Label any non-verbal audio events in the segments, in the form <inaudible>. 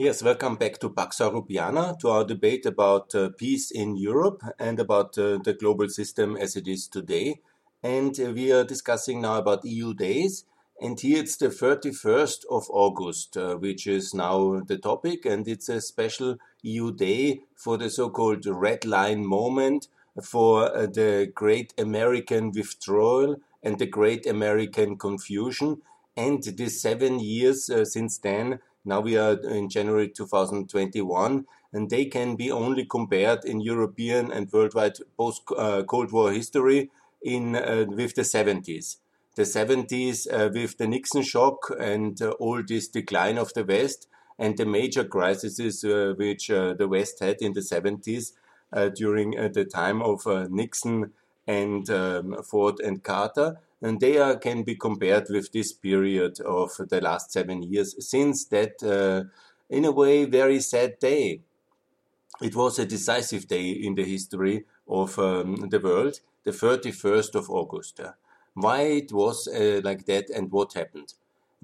Yes, welcome back to Pax Europiana, to our debate about uh, peace in Europe and about uh, the global system as it is today. And uh, we are discussing now about EU days. And here it's the 31st of August, uh, which is now the topic. And it's a special EU day for the so called red line moment, for uh, the great American withdrawal and the great American confusion. And the seven years uh, since then now we are in January 2021, and they can be only compared in European and worldwide post uh, Cold War history in uh, with the 70s. The 70s uh, with the Nixon shock and all this decline of the West and the major crises which the West had in the 70s during the time of Nixon and um, Ford and Carter and they are, can be compared with this period of the last seven years since that, uh, in a way, very sad day. It was a decisive day in the history of um, the world, the 31st of August. Why it was uh, like that and what happened.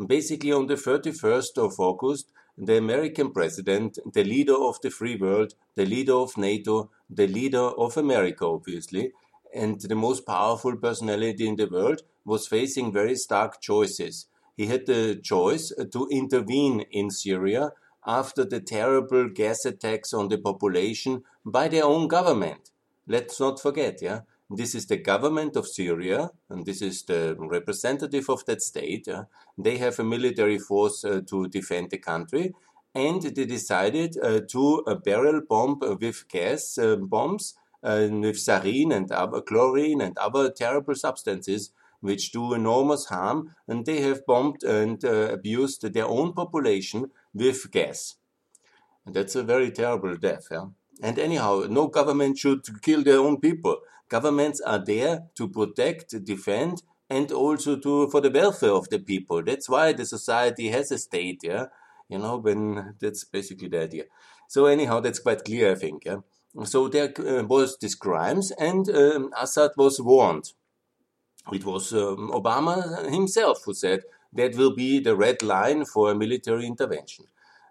Basically, on the 31st of August, the American president, the leader of the free world, the leader of NATO, the leader of America, obviously, and the most powerful personality in the world, was facing very stark choices. He had the choice to intervene in Syria after the terrible gas attacks on the population by their own government. Let's not forget, yeah? This is the government of Syria, and this is the representative of that state. Yeah? They have a military force uh, to defend the country, and they decided uh, to uh, barrel bomb with gas uh, bombs uh, with sarin and other chlorine and other terrible substances which do enormous harm, and they have bombed and uh, abused their own population with gas. And that's a very terrible death. Yeah? And anyhow, no government should kill their own people. Governments are there to protect, defend, and also to for the welfare of the people. That's why the society has a state. Yeah, you know, when that's basically the idea. So anyhow, that's quite clear, I think. Yeah? So there uh, was these crimes, and um, Assad was warned. It was um, Obama himself who said that will be the red line for a military intervention.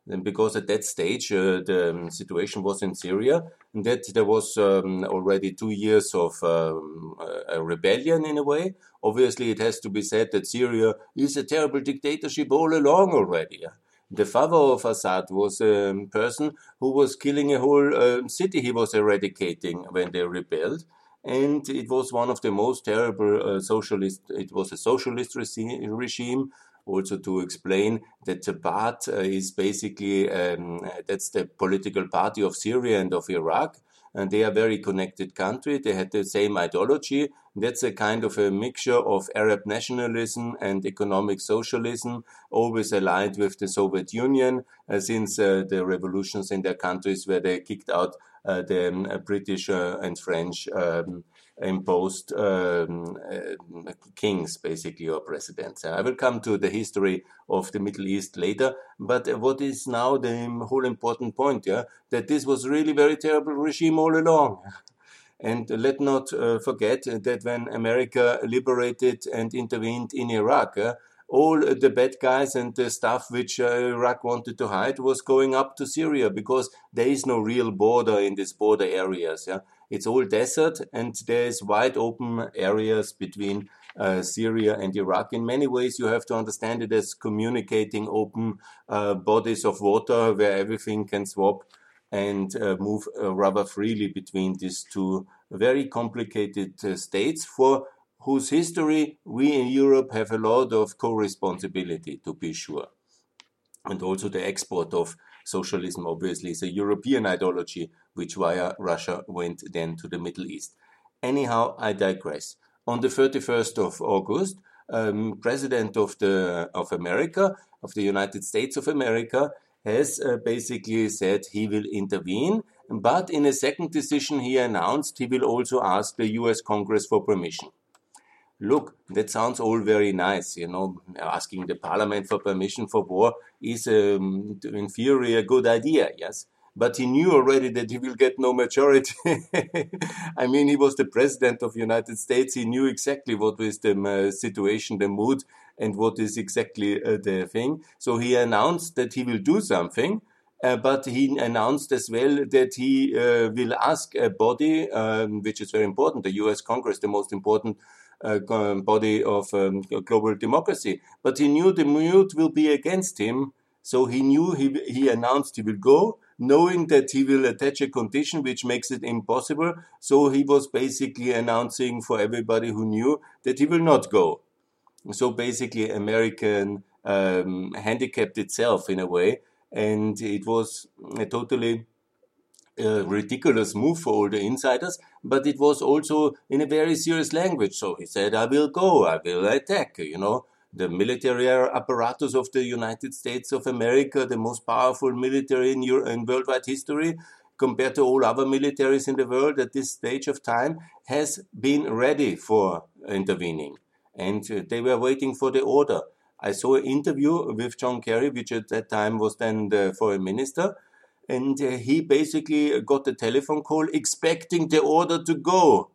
And because at that stage uh, the um, situation was in Syria, and that there was um, already two years of um, a rebellion in a way. Obviously, it has to be said that Syria is a terrible dictatorship all along already. The father of Assad was a person who was killing a whole uh, city he was eradicating when they rebelled. And it was one of the most terrible uh, socialist, it was a socialist regime. Also to explain that the Baath uh, is basically, um, that's the political party of Syria and of Iraq and they are very connected country. They had the same ideology. That's a kind of a mixture of Arab nationalism and economic socialism, always aligned with the Soviet Union uh, since uh, the revolutions in their countries where they kicked out uh, the um, British uh, and French um, imposed um, uh, kings, basically, or presidents. I will come to the history of the Middle East later, but what is now the whole important point, yeah, that this was really very terrible regime all along. <laughs> And let not uh, forget that when America liberated and intervened in Iraq, uh, all the bad guys and the stuff which uh, Iraq wanted to hide was going up to Syria because there is no real border in these border areas. Yeah? It's all desert and there's wide open areas between uh, Syria and Iraq. In many ways, you have to understand it as communicating open uh, bodies of water where everything can swap and uh, move uh, rather freely between these two very complicated uh, states for whose history we in Europe have a lot of co-responsibility, to be sure. And also the export of socialism, obviously, is a European ideology which via Russia went then to the Middle East. Anyhow, I digress. On the 31st of August, um, President of the of America, of the United States of America, has uh, basically said he will intervene, but in a second decision, he announced he will also ask the U.S. Congress for permission. Look, that sounds all very nice, you know. Asking the parliament for permission for war is, um, in theory, a good idea, yes but he knew already that he will get no majority. <laughs> I mean, he was the president of the United States. He knew exactly what was the uh, situation, the mood, and what is exactly uh, the thing. So he announced that he will do something. Uh, but he announced as well that he uh, will ask a body, um, which is very important, the US Congress, the most important uh, body of um, global democracy. But he knew the mood will be against him, so he knew he, he announced he will go, knowing that he will attach a condition which makes it impossible. So he was basically announcing for everybody who knew that he will not go. So basically, American um, handicapped itself in a way and it was a totally uh, ridiculous move for all the insiders, but it was also in a very serious language. So he said, I will go, I will attack, you know. The military apparatus of the United States of America, the most powerful military in, Euro- in worldwide history, compared to all other militaries in the world at this stage of time, has been ready for intervening. And uh, they were waiting for the order. I saw an interview with John Kerry, which at that time was then the foreign minister, and uh, he basically got a telephone call expecting the order to go.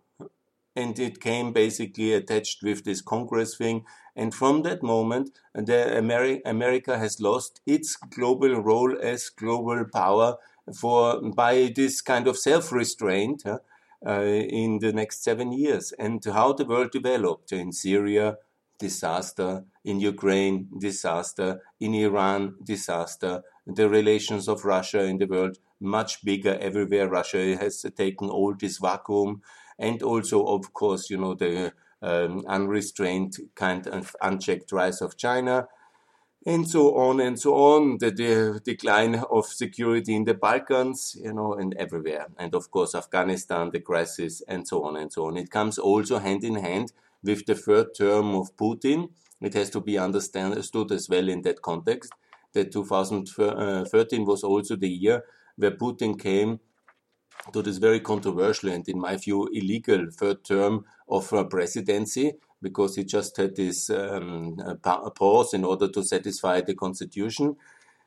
And it came basically attached with this Congress thing. And from that moment, the Ameri- America has lost its global role as global power for by this kind of self-restraint uh, in the next seven years. And how the world developed in Syria, disaster, in Ukraine, disaster, in Iran, disaster, the relations of Russia in the world much bigger everywhere. Russia has taken all this vacuum, and also, of course, you know, the um, unrestrained kind of unchecked rise of China, and so on and so on. The, the, decline of security in the Balkans, you know, and everywhere. And of course, Afghanistan, the crisis, and so on and so on. It comes also hand in hand with the third term of Putin. It has to be understood as well in that context that 2013 was also the year where Putin came to this very controversial and, in my view, illegal third term of presidency because he just had this um, pause in order to satisfy the constitution.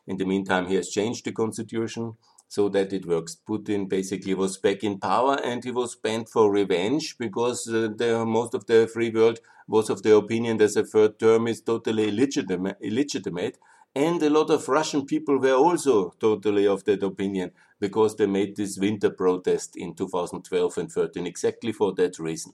In the meantime, he has changed the constitution so that it works. Putin basically was back in power and he was bent for revenge because uh, the, most of the free world was of the opinion that a third term is totally illegitimate, illegitimate. And a lot of Russian people were also totally of that opinion because they made this winter protest in 2012 and 13 exactly for that reason.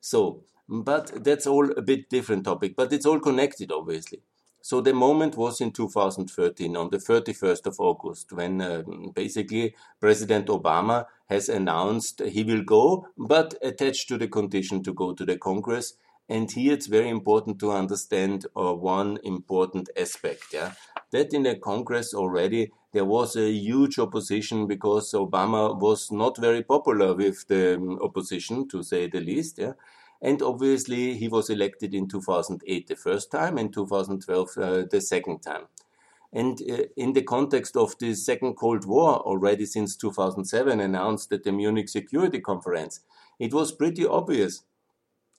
So, but that's all a bit different topic, but it's all connected, obviously. So the moment was in 2013, on the 31st of August, when uh, basically President Obama has announced he will go, but attached to the condition to go to the Congress. And here it's very important to understand uh, one important aspect. Yeah, that in the Congress already there was a huge opposition because Obama was not very popular with the um, opposition, to say the least. Yeah and obviously, he was elected in 2008 the first time, and 2012 uh, the second time. And uh, in the context of the Second Cold War, already since 2007, announced at the Munich Security Conference, it was pretty obvious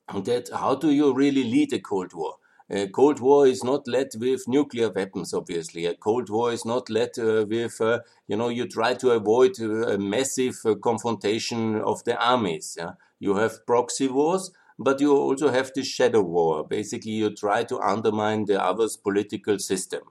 that how do you really lead a Cold War? A Cold War is not led with nuclear weapons, obviously. A Cold War is not led uh, with, uh, you know, you try to avoid uh, a massive uh, confrontation of the armies. Yeah? You have proxy wars, but you also have the shadow war. Basically, you try to undermine the other's political system.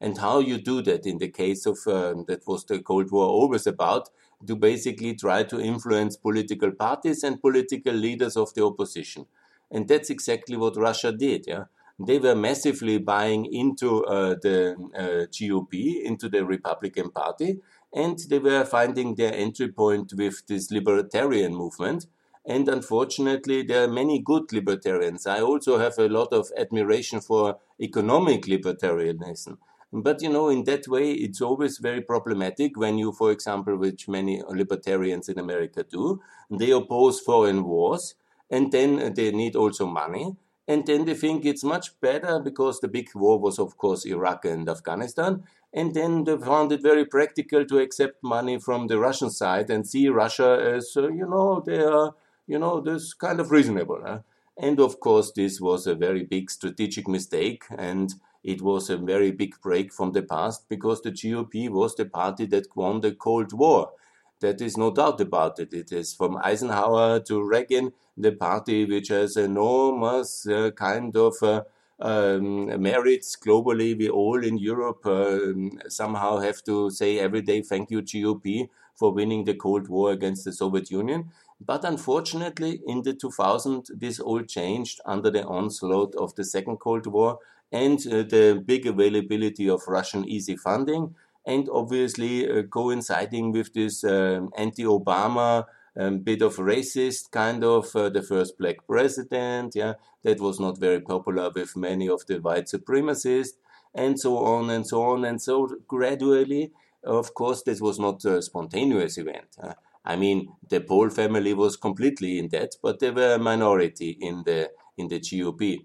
And how you do that in the case of, uh, that was the Cold War always about, to basically try to influence political parties and political leaders of the opposition. And that's exactly what Russia did. Yeah? They were massively buying into uh, the uh, GOP, into the Republican Party, and they were finding their entry point with this libertarian movement and unfortunately, there are many good libertarians. I also have a lot of admiration for economic libertarianism. But you know, in that way, it's always very problematic when you, for example, which many libertarians in America do, they oppose foreign wars and then they need also money. And then they think it's much better because the big war was, of course, Iraq and Afghanistan. And then they found it very practical to accept money from the Russian side and see Russia as, uh, you know, they are you know, this kind of reasonable. Huh? And of course, this was a very big strategic mistake, and it was a very big break from the past because the GOP was the party that won the Cold War. That is no doubt about it. It is from Eisenhower to Reagan, the party which has enormous uh, kind of uh, um, merits globally. We all in Europe um, somehow have to say every day, thank you, GOP, for winning the Cold War against the Soviet Union. But unfortunately, in the 2000, this all changed under the onslaught of the Second Cold War and uh, the big availability of Russian easy funding, and obviously uh, coinciding with this uh, anti Obama um, bit of racist kind of uh, the first black president yeah that was not very popular with many of the white supremacists and so on and so on. And so gradually of course this was not a spontaneous event uh, i mean the Paul family was completely in debt but they were a minority in the in the gop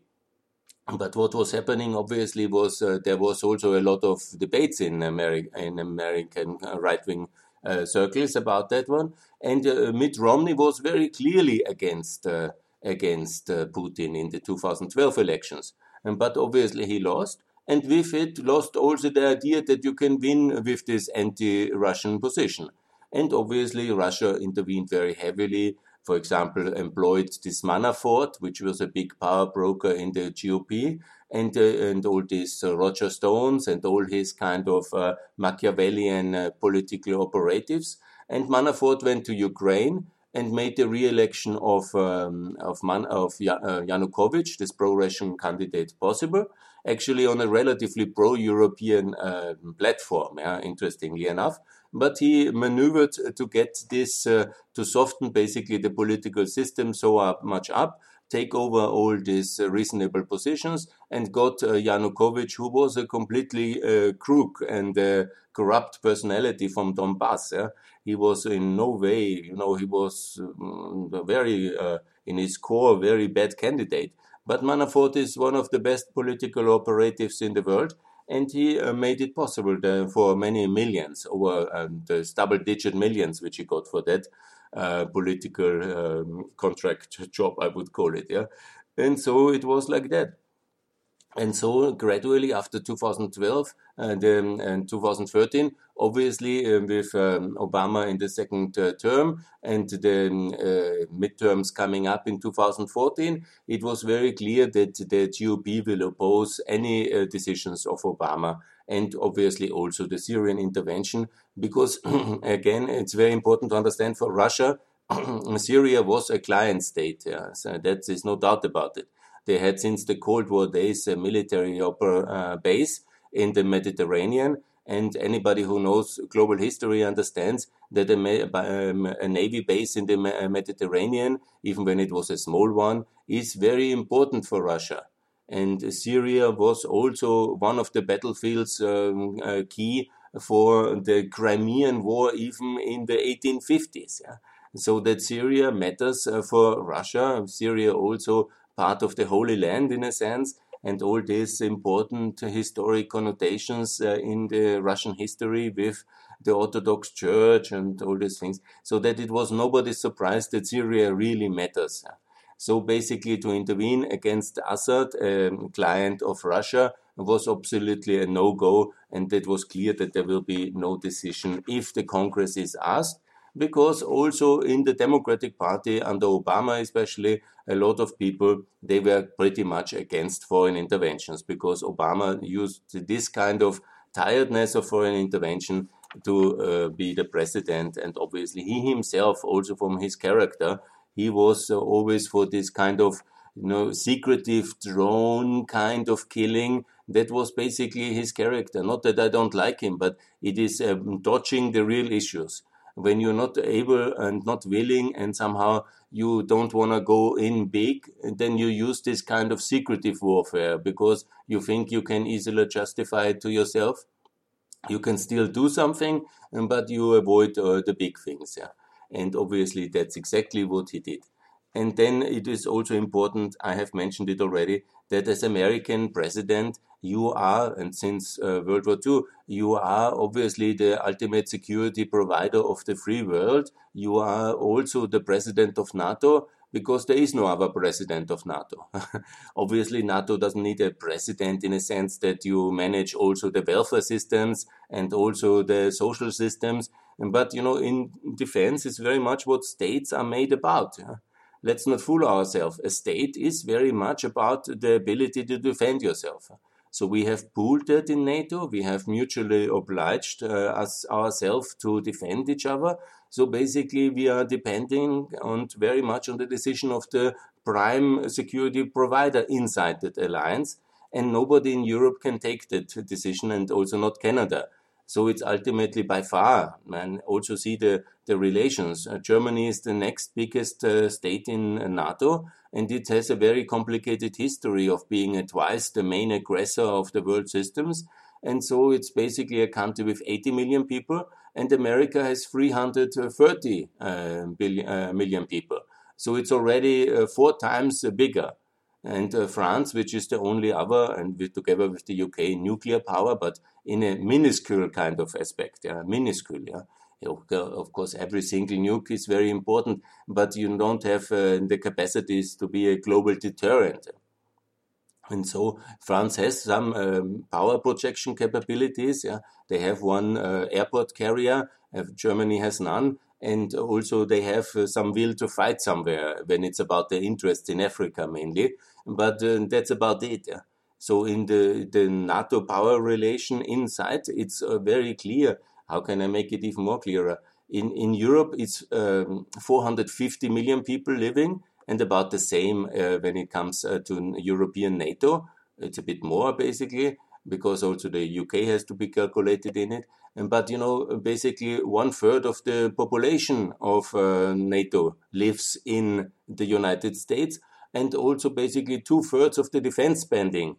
but what was happening obviously was uh, there was also a lot of debates in in American uh, right wing uh, circles about that one. And uh, Mitt Romney was very clearly against uh, against Putin in the 2012 elections. Um, but obviously he lost. And with it, lost also the idea that you can win with this anti Russian position. And obviously, Russia intervened very heavily for example, employed this Manafort, which was a big power broker in the GOP, and uh, and all these uh, Roger Stones and all his kind of uh, Machiavellian uh, political operatives. And Manafort went to Ukraine and made the re-election of um, of, Man- of uh, Yanukovych, this pro-Russian candidate, possible. Actually, on a relatively pro-European uh, platform. Yeah, interestingly enough, but he maneuvered to get this uh, to soften basically the political system so up, much up take over all these uh, reasonable positions and got uh, Yanukovych, who was a completely uh, crook and uh, corrupt personality from Donbass. He was in no way, you know, he was um, very, uh, in his core, very bad candidate. But Manafort is one of the best political operatives in the world and he uh, made it possible for many millions, over um, double digit millions, which he got for that uh, political um, contract job, I would call it. Yeah. And so it was like that. And so gradually after 2012 and, um, and 2013, obviously uh, with um, Obama in the second uh, term and the uh, midterms coming up in 2014, it was very clear that the GOP will oppose any uh, decisions of Obama and obviously also the Syrian intervention because <clears throat> again, it's very important to understand for Russia, <clears throat> Syria was a client state. Yeah, so that is no doubt about it. They had since the Cold War days a military opera, uh, base in the Mediterranean. And anybody who knows global history understands that a, um, a, navy base in the Mediterranean, even when it was a small one, is very important for Russia. And Syria was also one of the battlefields um, uh, key for the Crimean War, even in the 1850s. Yeah? So that Syria matters uh, for Russia. Syria also part of the Holy Land in a sense, and all these important historic connotations uh, in the Russian history with the Orthodox Church and all these things, so that it was nobody surprised that Syria really matters. So basically, to intervene against Assad, a client of Russia, was absolutely a no-go, and it was clear that there will be no decision if the Congress is asked because also in the Democratic Party under Obama especially a lot of people they were pretty much against foreign interventions because Obama used this kind of tiredness of foreign intervention to uh, be the president. And obviously he himself also from his character he was uh, always for this kind of you know secretive drone kind of killing. That was basically his character. Not that i don't like him but it is um, dodging the real issues when you're not able and not willing and somehow you don't want to go in big, then you use this kind of secretive warfare because you think you can easily justify it to yourself. You can still do something, but you avoid uh, the big things. Yeah. And obviously, that's exactly what he did. And then it is also important, I have mentioned it already, that as American president, you are, and since uh, World War II, you are obviously the ultimate security provider of the free world. You are also the president of NATO because there is no other president of NATO. <laughs> obviously, NATO doesn't need a president in a sense that you manage also the welfare systems and also the social systems. But, you know, in defense, it's very much what states are made about. let's not fool ourselves. A state is very much about the ability to defend yourself. So we have pooled that in NATO. We have mutually obliged uh, us ourselves to defend each other. So basically, we are depending on very much on the decision of the prime security provider inside that alliance, and nobody in Europe can take that decision, and also not Canada. So it's ultimately by far, and also see the, the relations. Uh, Germany is the next biggest uh, state in uh, NATO, and it has a very complicated history of being uh, twice the main aggressor of the world systems. And so it's basically a country with 80 million people, and America has 330 uh, billion, uh, million people. So it's already four times bigger and uh, France, which is the only other, and with, together with the UK, nuclear power, but in a minuscule kind of aspect, yeah, minuscule, yeah. Of course, every single nuke is very important, but you don't have uh, the capacities to be a global deterrent. And so France has some um, power projection capabilities. Yeah, they have one uh, airport carrier. Uh, Germany has none, and also they have uh, some will to fight somewhere when it's about their interests in Africa mainly but uh, that's about it. Yeah. So in the, the NATO power relation inside, it's uh, very clear. How can I make it even more clearer? In, in Europe, it's um, 450 million people living, and about the same uh, when it comes uh, to European NATO. It's a bit more basically, because also the UK has to be calculated in it. And, but you know, basically one third of the population of uh, NATO lives in the United States and also basically two thirds of the defense spending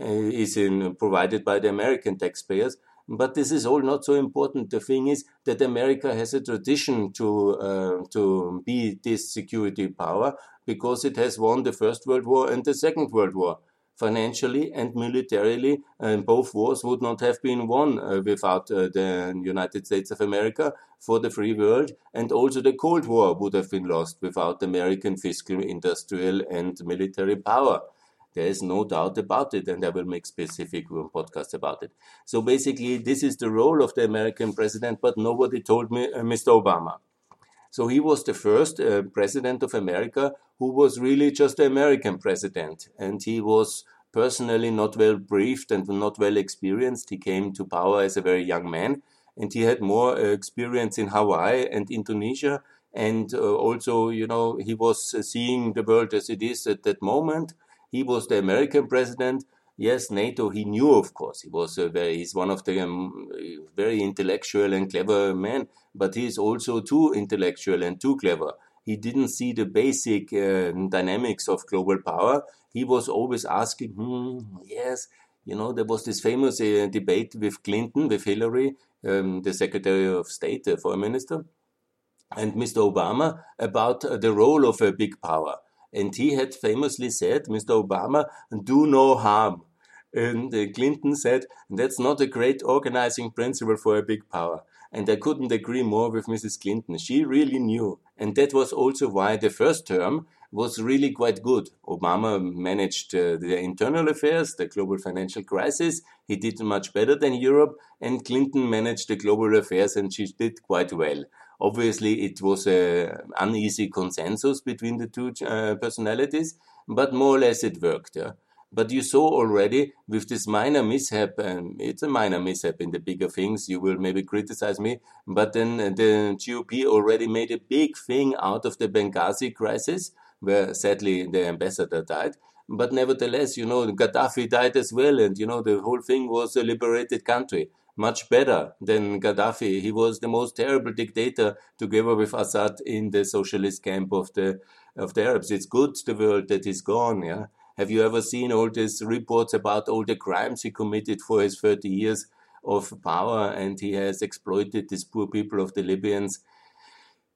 uh, is in, provided by the American taxpayers. But this is all not so important. The thing is that America has a tradition to uh, to be this security power because it has won the First World War and the Second World War financially and militarily, and both wars would not have been won uh, without uh, the United States of America for the free world, and also the Cold War would have been lost without American fiscal, industrial, and military power. There is no doubt about it, and I will make specific podcast about it. So basically, this is the role of the American president, but nobody told me, uh, Mr. Obama. So he was the first uh, president of America who was really just the American president. And he was personally not well briefed and not well experienced. He came to power as a very young man and he had more uh, experience in Hawaii and Indonesia. And uh, also, you know, he was uh, seeing the world as it is at that moment. He was the American president yes, NATO, he knew, of course. He was a very, he's one of the um, very intellectual and clever men, but he is also too intellectual and too clever. He didn't see the basic uh, dynamics of global power. He was always asking, hmm, yes, you know, there was this famous uh, debate with Clinton, with Hillary, um, the Secretary of State, the Foreign Minister, and Mr. Obama about uh, the role of a big power. And he had famously said, Mr. Obama, do no harm. And uh, Clinton said, that's not a great organizing principle for a big power. And I couldn't agree more with Mrs. Clinton. She really knew. And that was also why the first term was really quite good. Obama managed uh, the internal affairs, the global financial crisis. He did much better than Europe. And Clinton managed the global affairs and she did quite well. Obviously, it was an uneasy consensus between the two uh, personalities, but more or less it worked. Yeah? But you saw already with this minor mishap, and it's a minor mishap in the bigger things, you will maybe criticize me, but then the GOP already made a big thing out of the Benghazi crisis, where sadly the ambassador died. But nevertheless, you know, Gaddafi died as well, and you know, the whole thing was a liberated country. Much better than Gaddafi. He was the most terrible dictator together with Assad in the socialist camp of the of the Arabs. It's good the world that is gone, yeah. Have you ever seen all these reports about all the crimes he committed for his 30 years of power and he has exploited these poor people of the Libyans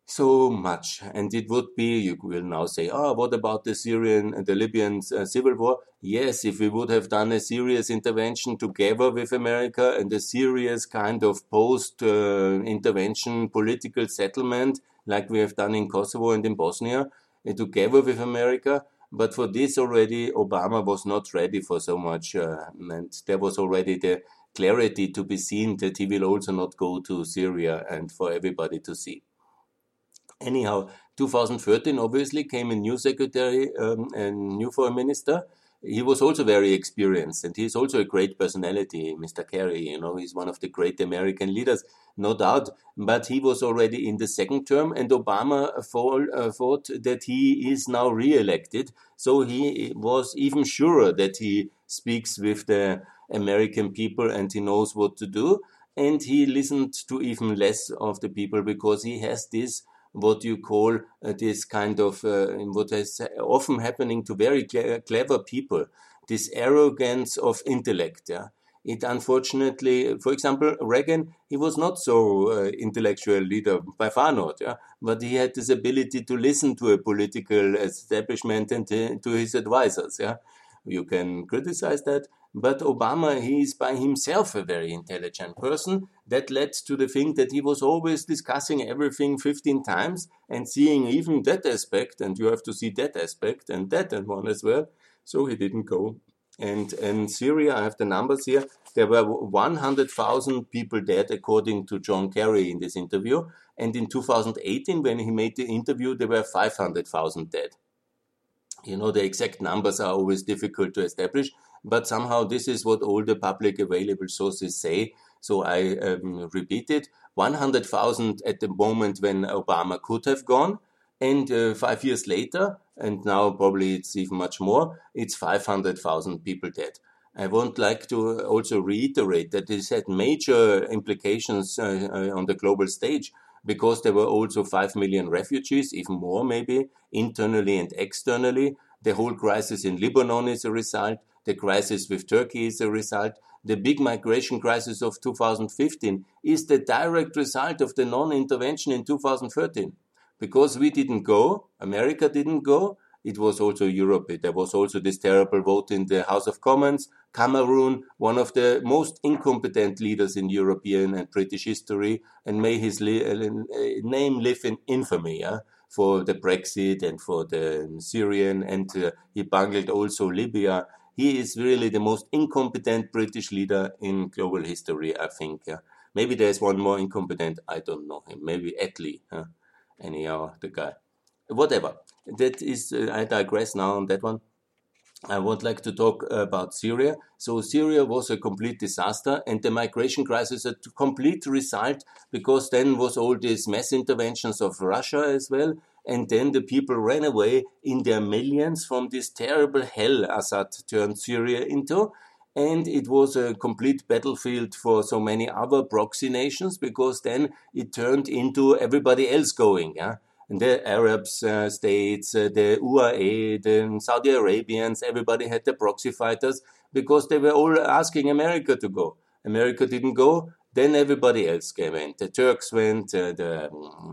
so much? And it would be, you will now say, oh, what about the Syrian and the Libyan uh, civil war? Yes, if we would have done a serious intervention together with America and a serious kind of post uh, intervention political settlement like we have done in Kosovo and in Bosnia, uh, together with America, but for this already, Obama was not ready for so much, uh, and there was already the clarity to be seen that he will also not go to Syria and for everybody to see. Anyhow, 2013 obviously came a new secretary um, and new foreign minister. He was also very experienced and he's also a great personality, Mr. Kerry. You know, he's one of the great American leaders, no doubt. But he was already in the second term and Obama fall, uh, thought that he is now re-elected. So he was even surer that he speaks with the American people and he knows what to do. And he listened to even less of the people because he has this what you call uh, this kind of uh, what is often happening to very clever people, this arrogance of intellect. Yeah, it unfortunately, for example, Reagan, he was not so uh, intellectual leader by far not, yeah, but he had this ability to listen to a political establishment and to, to his advisors. Yeah, you can criticize that, but Obama, he is by himself a very intelligent person. That led to the thing that he was always discussing everything 15 times and seeing even that aspect, and you have to see that aspect and that and one as well. So he didn't go. And in Syria, I have the numbers here. There were 100,000 people dead, according to John Kerry in this interview. And in 2018, when he made the interview, there were 500,000 dead. You know, the exact numbers are always difficult to establish, but somehow this is what all the public available sources say. So I um, repeat it 100,000 at the moment when Obama could have gone. And uh, five years later, and now probably it's even much more, it's 500,000 people dead. I would like to also reiterate that this had major implications uh, uh, on the global stage because there were also 5 million refugees, even more maybe, internally and externally. The whole crisis in Lebanon is a result. The crisis with Turkey is a result. The big migration crisis of 2015 is the direct result of the non-intervention in 2013. Because we didn't go, America didn't go, it was also Europe. There was also this terrible vote in the House of Commons. Cameron, one of the most incompetent leaders in European and British history, and may his li- uh, name live in infamy yeah, for the Brexit and for the Syrian, and uh, he bungled also Libya. He is really the most incompetent British leader in global history, I think. Yeah. Maybe there's one more incompetent, I don't know him. Maybe Attlee. Huh? Anyhow, the guy. Whatever. That is, uh, I digress now on that one. I would like to talk about Syria. So Syria was a complete disaster and the migration crisis a complete result because then was all these mass interventions of Russia as well and then the people ran away in their millions from this terrible hell Assad turned Syria into. And it was a complete battlefield for so many other proxy nations because then it turned into everybody else going. Yeah? And the Arab uh, states, uh, the UAE, the Saudi Arabians, everybody had the proxy fighters because they were all asking America to go. America didn't go. Then everybody else went. The Turks went, uh, the,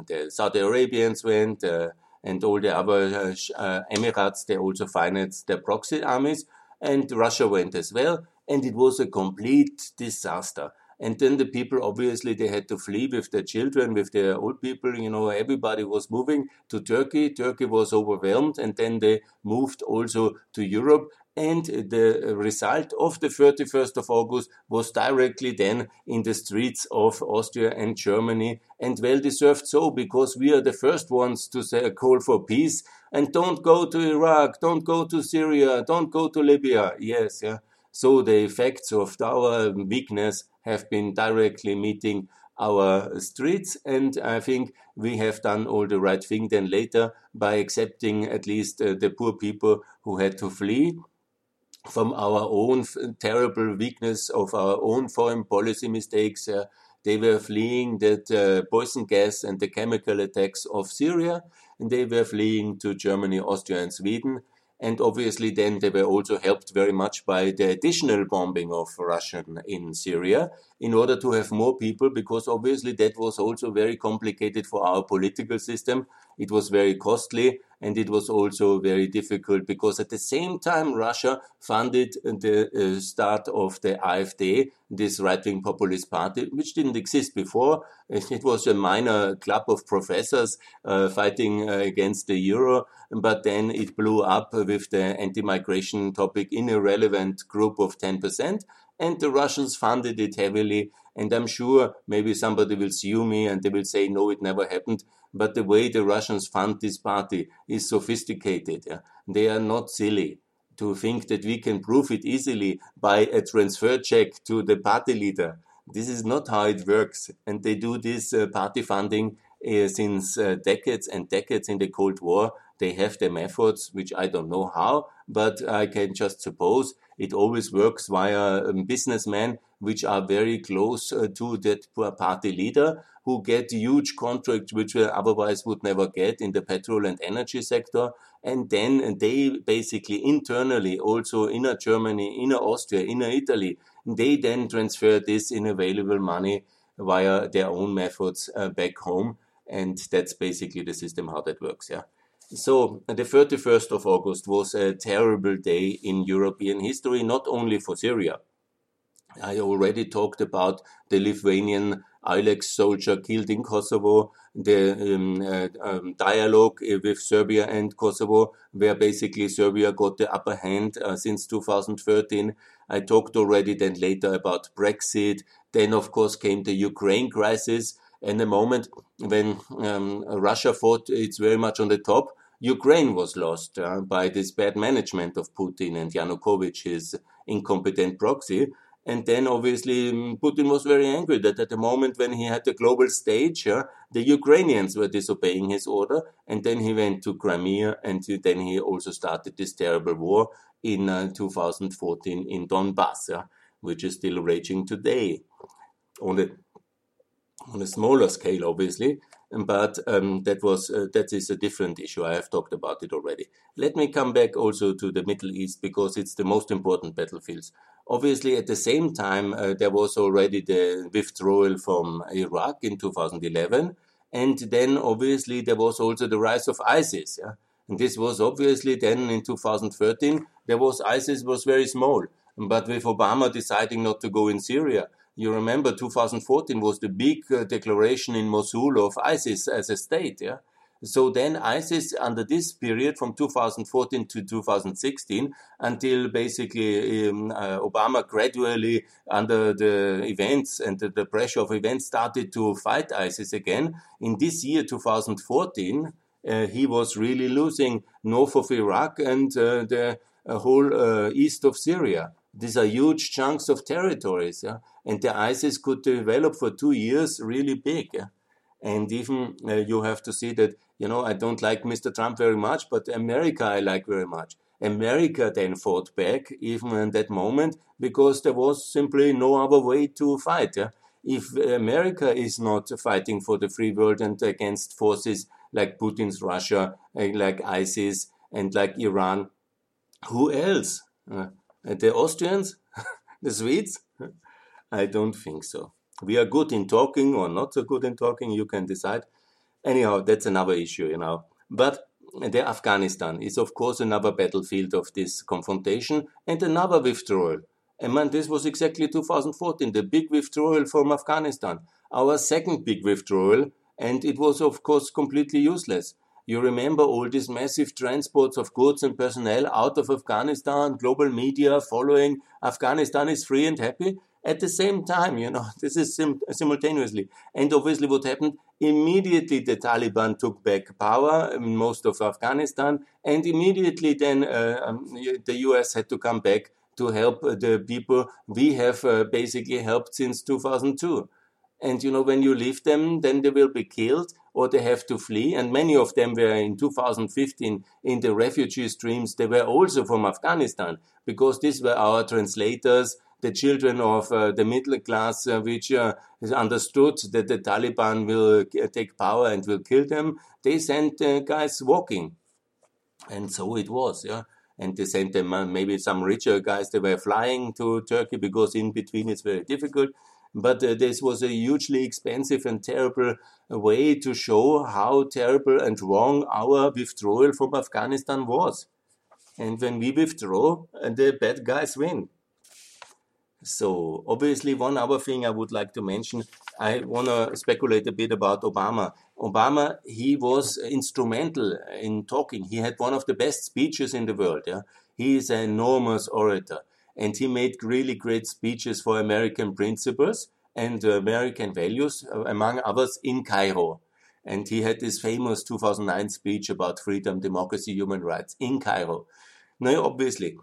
the, Saudi Arabians went, uh, and all the other uh, uh, Emirates, they also financed their proxy armies, and Russia went as well. And it was a complete disaster. And then the people, obviously, they had to flee with their children, with their old people. You know, everybody was moving to Turkey. Turkey was overwhelmed. And then they moved also to Europe. And the result of the 31st of August was directly then in the streets of Austria and Germany, and well deserved so, because we are the first ones to say, a call for peace. And don't go to Iraq, don't go to Syria, don't go to Libya. Yes, yeah. So the effects of our weakness have been directly meeting our streets. And I think we have done all the right thing then later by accepting at least uh, the poor people who had to flee from our own terrible weakness of our own foreign policy mistakes. Uh, they were fleeing that uh, poison gas and the chemical attacks of Syria, and they were fleeing to Germany, Austria, and Sweden. And obviously, then they were also helped very much by the additional bombing of Russian in Syria in order to have more people, because obviously that was also very complicated for our political system. It was very costly and it was also very difficult because at the same time Russia funded the uh, start of the AfD, this right-wing populist party, which didn't exist before. <laughs> It was a minor club of professors uh, fighting uh, against the euro, but then it blew up with the anti-migration topic in a relevant group of 10%. And the Russians funded it heavily. And I'm sure maybe somebody will sue me and they will say, no, it never happened. But the way the Russians fund this party is sophisticated. Yeah? They are not silly to think that we can prove it easily by a transfer check to the party leader. This is not how it works. And they do this uh, party funding uh, since uh, decades and decades in the Cold War. They have their methods, which I don't know how, but I can just suppose it always works via um, businessmen which are very close uh, to that party leader who get huge contracts which otherwise would never get in the petrol and energy sector. And then they basically internally, also inner Germany, inner Austria, inner Italy, they then transfer this in available money via their own methods uh, back home. And that's basically the system how that works. Yeah. So the 31st of August was a terrible day in European history, not only for Syria. I already talked about the Lithuanian EULEX soldier killed in Kosovo, the um, uh, um, dialogue with Serbia and Kosovo, where basically Serbia got the upper hand uh, since 2013. I talked already then later about Brexit. Then, of course, came the Ukraine crisis. And the moment when um, Russia thought it's very much on the top, Ukraine was lost uh, by this bad management of Putin and Yanukovych, his incompetent proxy. And then obviously mm, Putin was very angry that at the moment when he had the global stage, uh, the Ukrainians were disobeying his order. And then he went to Crimea and then he also started this terrible war in uh, 2014 in Donbass, uh, which is still raging today. On a, on a smaller scale, obviously, but um, that was uh, that is a different issue. I have talked about it already. Let me come back also to the Middle East because it's the most important battlefields. Obviously, at the same time, uh, there was already the withdrawal from Iraq in 2011, and then obviously there was also the rise of ISIS. Yeah? And this was obviously then in 2013 there was ISIS was very small, but with Obama deciding not to go in Syria you remember 2014 was the big uh, declaration in Mosul of ISIS as a state, yeah? So then ISIS under this period from 2014 to 2016 until basically um, uh, Obama gradually under the events and the, the, pressure of events started to fight ISIS again. In this year 2014, uh, he was really losing north of Iraq and uh, the whole uh, east of Syria. These are huge chunks of territories. Yeah? And the ISIS could develop for two years really big. And even uh, you have to see that, you know, I don't like Mr. Trump very much, but America I like very much. America then fought back, even in that moment, because there was simply no other way to fight. Yeah? If America is not fighting for the free world and against forces like Putin's Russia, uh, like ISIS, and like Iran, who else? Uh, the Austrians? <laughs> the Swedes? I don't think so. We are good in talking or not so good in talking, you can decide. Anyhow, that's another issue, you know. But the Afghanistan is, of course, another battlefield of this confrontation and another withdrawal. And man, this was exactly 2014, the big withdrawal from Afghanistan, our second big withdrawal, and it was, of course, completely useless. You remember all these massive transports of goods and personnel out of Afghanistan, global media following Afghanistan is free and happy at the same time, you know, <laughs> this is sim- simultaneously. And obviously, what happened immediately, the Taliban took back power in most of Afghanistan, and immediately then uh, um, the US had to come back to help the people we have uh, basically helped since 2002. And you know, when you leave them, then they will be killed or they have to flee. And many of them were in 2015 in the refugee streams. They were also from Afghanistan because these were our translators the children of uh, the middle class, uh, which uh, understood that the Taliban will take power and will kill them, they sent guys walking. And so it was, yeah. And they sent them maybe some richer guys, they were flying to Turkey because in between it's very difficult. But uh, this was a hugely expensive and terrible way to show how terrible and wrong our withdrawal from Afghanistan was. And when we withdraw, the bad guys win. So obviously, one other thing I would like to mention, I want to speculate a bit about Obama. Obama, he was instrumental in talking. He had one of the best speeches in the world. Yeah, he is an enormous orator. and he made really great speeches for American principles and American values, among others, in Cairo. And he had this famous 2009 speech about freedom, democracy, human rights in Cairo. Now, obviously,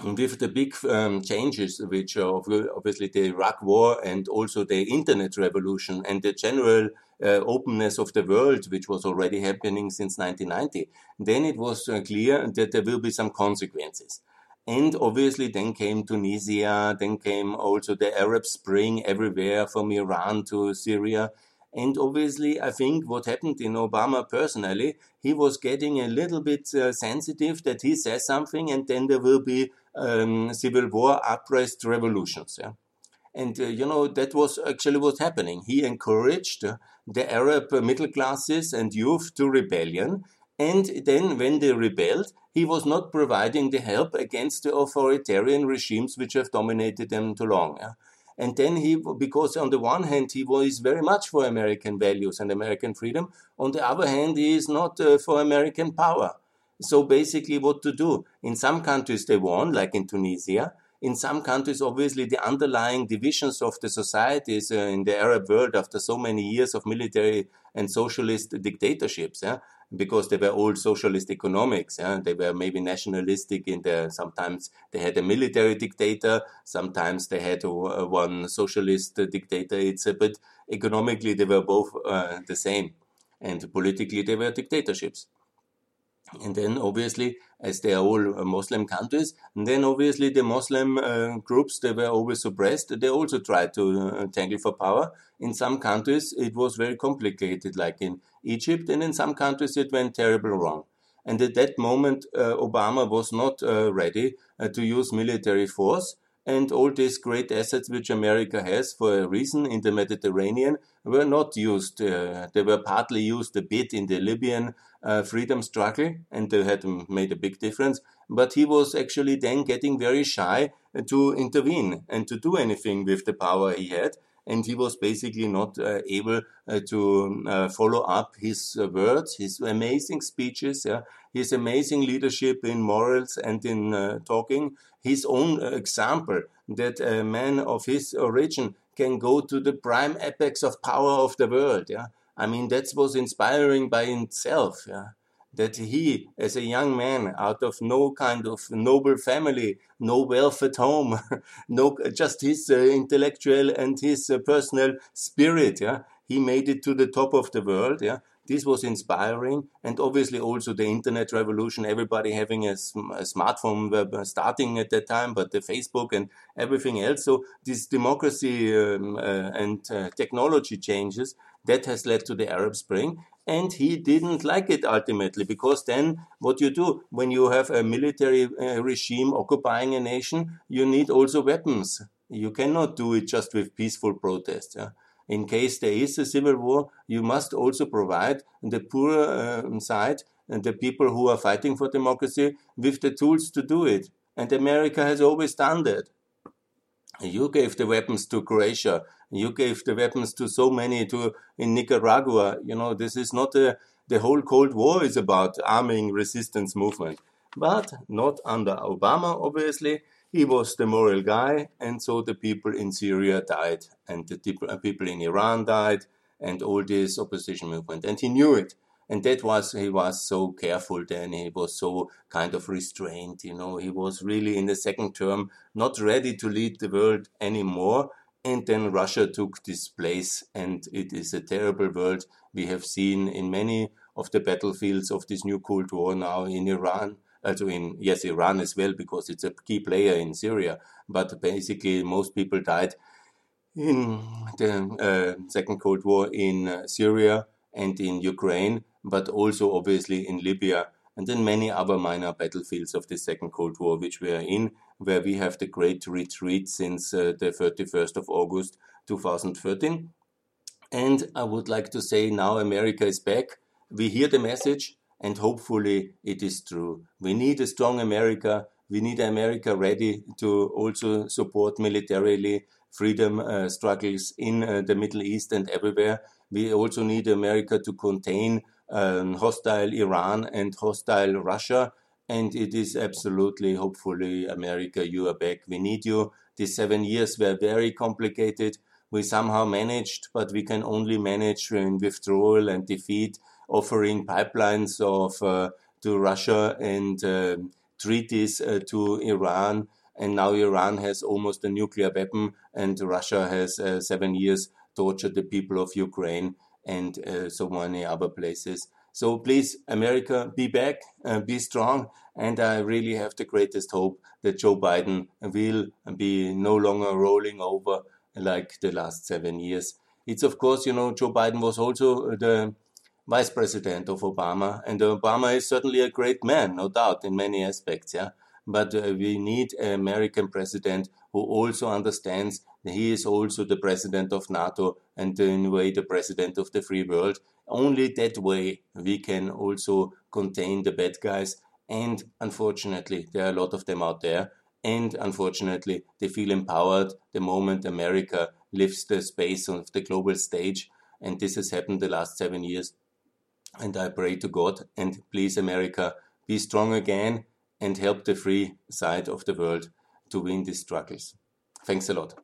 with the big um, changes, which are obviously the Iraq war and also the internet revolution and the general uh, openness of the world, which was already happening since 1990, then it was uh, clear that there will be some consequences. And obviously, then came Tunisia, then came also the Arab Spring everywhere from Iran to Syria. And obviously, I think what happened in Obama personally, he was getting a little bit uh, sensitive that he says something and then there will be um, civil war, uprising, revolutions. Yeah? And, uh, you know, that was actually what's happening. He encouraged the Arab middle classes and youth to rebellion. And then when they rebelled, he was not providing the help against the authoritarian regimes which have dominated them too long. Yeah? And then he, because on the one hand, he was very much for American values and American freedom. On the other hand, he is not uh, for American power. So basically, what to do? In some countries, they won, like in Tunisia. In some countries, obviously, the underlying divisions of the societies uh, in the Arab world after so many years of military and socialist dictatorships, yeah, because they were all socialist economics. Yeah? They were maybe nationalistic in the, sometimes they had a military dictator, sometimes they had one socialist dictator. It's a, bit economically they were both uh, the same. And politically they were dictatorships. And then obviously, as they are all uh, Muslim countries, and then obviously the Muslim uh, groups, they were always suppressed. They also tried to uh, tangle for power. In some countries, it was very complicated, like in Egypt, and in some countries, it went terribly wrong. And at that moment, uh, Obama was not uh, ready uh, to use military force. And all these great assets which America has for a reason in the Mediterranean were not used. they were partly used a bit in the Libyan uh, freedom struggle, and they had made a big difference. But he was actually then getting very shy to intervene and to do anything with the power he had. And he was basically not uh, able uh, to uh, follow up his words, his amazing speeches, yeah, his amazing leadership in morals and in talking, his own example that a man of his origin can go to the prime apex of power of the world. Yeah, I mean, that was inspiring by itself. Yeah? That he, as a young man, out of no kind of noble family, no wealth at home, <laughs> no just his uh, intellectual and his uh, personal spirit, yeah, he made it to the top of the world. Yeah, this was inspiring, and obviously also the internet revolution. Everybody having a, a smartphone starting at that time, but the Facebook and everything else. So this democracy um, uh, and uh, technology changes that has led to the Arab Spring. And he didn't like it ultimately because then what you do when you have a military uh, regime occupying a nation, you need also weapons. You cannot do it just with peaceful protests. Yeah? In case there is a civil war, you must also provide the poor uh, side and the people who are fighting for democracy with the tools to do it. And America has always done that. You gave the weapons to Croatia. You gave the weapons to so many to in Nicaragua. You know, this is not a, the whole Cold War is about arming resistance movement, but not under Obama, obviously. He was the moral guy, and so the people in Syria died, and the uh, people in Iran died, and all this opposition movement. And he knew it and that was he was so careful then. He was so kind of restrained you know. He was really in the second term not ready to lead the world anymore. And then russia took this place and it is a terrible world. We have seen in many of the battlefields of this new cold war now in iran also in yes iran as well because it's a key player in syria but basically most people died in the uh, second cold war in uh, syria and in ukraine but also obviously in Libya and in many other minor battlefields of the Second Cold War, which we are in, where we have the great retreat since uh, the 31st of August 2013. And I would like to say now America is back. We hear the message, and hopefully it is true. We need a strong America. We need America ready to also support militarily freedom uh, struggles in uh, the Middle East and everywhere. We also need America to contain um, hostile Iran and hostile Russia. And it is absolutely, hopefully, America, you are back. We need you. These seven years were very complicated. We somehow managed, but we can only manage in withdrawal and defeat, offering pipelines of uh, to Russia and uh, treaties uh, to Iran. And now Iran has almost a nuclear weapon, and Russia has seven years tortured the people of Ukraine and so many other places. So please, America, be back, uh, be strong. And I really have the greatest hope that Joe Biden will be no longer rolling over like the last seven years. It's of course, you know, Joe Biden was also the vice president of Obama, and Obama is certainly a great man, no doubt, in many aspects, yeah. But uh, we need an American president who also understands he is also the president of NATO and in a way the president of the free world. Only that way we can also contain the bad guys. And unfortunately, there are a lot of them out there. And unfortunately, they feel empowered the moment America lifts the space of the global stage. And this has happened the last seven years. And I pray to God and please, America, be strong again and help the free side of the world to win these struggles. Thanks a lot.